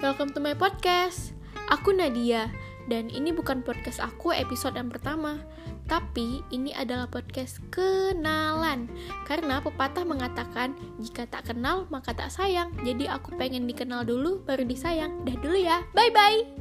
welcome to my podcast. Aku Nadia, dan ini bukan podcast aku episode yang pertama, tapi ini adalah podcast kenalan. Karena pepatah mengatakan, jika tak kenal maka tak sayang. Jadi aku pengen dikenal dulu, baru disayang. Dah dulu ya, bye-bye!